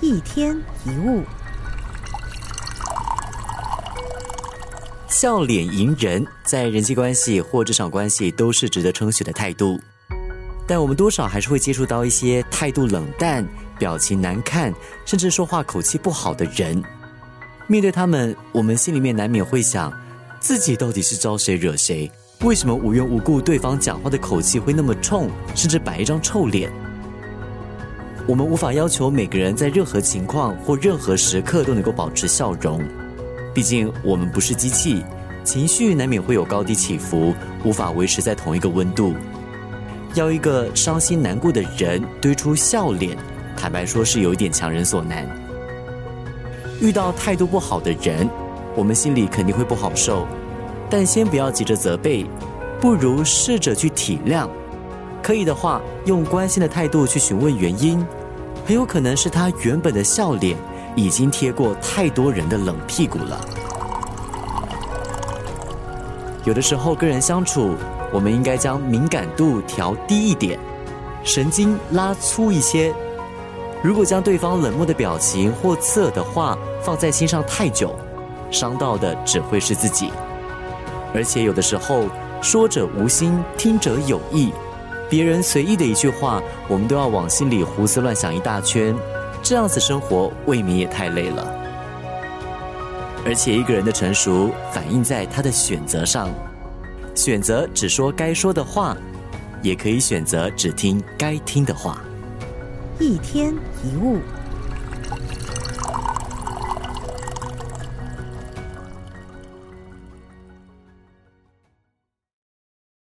一天一物，笑脸迎人，在人际关系或职场关系都是值得称许的态度。但我们多少还是会接触到一些态度冷淡、表情难看，甚至说话口气不好的人。面对他们，我们心里面难免会想：自己到底是招谁惹谁？为什么无缘无故对方讲话的口气会那么冲，甚至摆一张臭脸？我们无法要求每个人在任何情况或任何时刻都能够保持笑容，毕竟我们不是机器，情绪难免会有高低起伏，无法维持在同一个温度。要一个伤心难过的人堆出笑脸，坦白说是有一点强人所难。遇到态度不好的人，我们心里肯定会不好受，但先不要急着责备，不如试着去体谅。可以的话，用关心的态度去询问原因，很有可能是他原本的笑脸已经贴过太多人的冷屁股了。有的时候跟人相处，我们应该将敏感度调低一点，神经拉粗一些。如果将对方冷漠的表情或刺耳的话放在心上太久，伤到的只会是自己。而且有的时候，说者无心，听者有意。别人随意的一句话，我们都要往心里胡思乱想一大圈，这样子生活未免也太累了。而且一个人的成熟反映在他的选择上，选择只说该说的话，也可以选择只听该听的话。一天一物。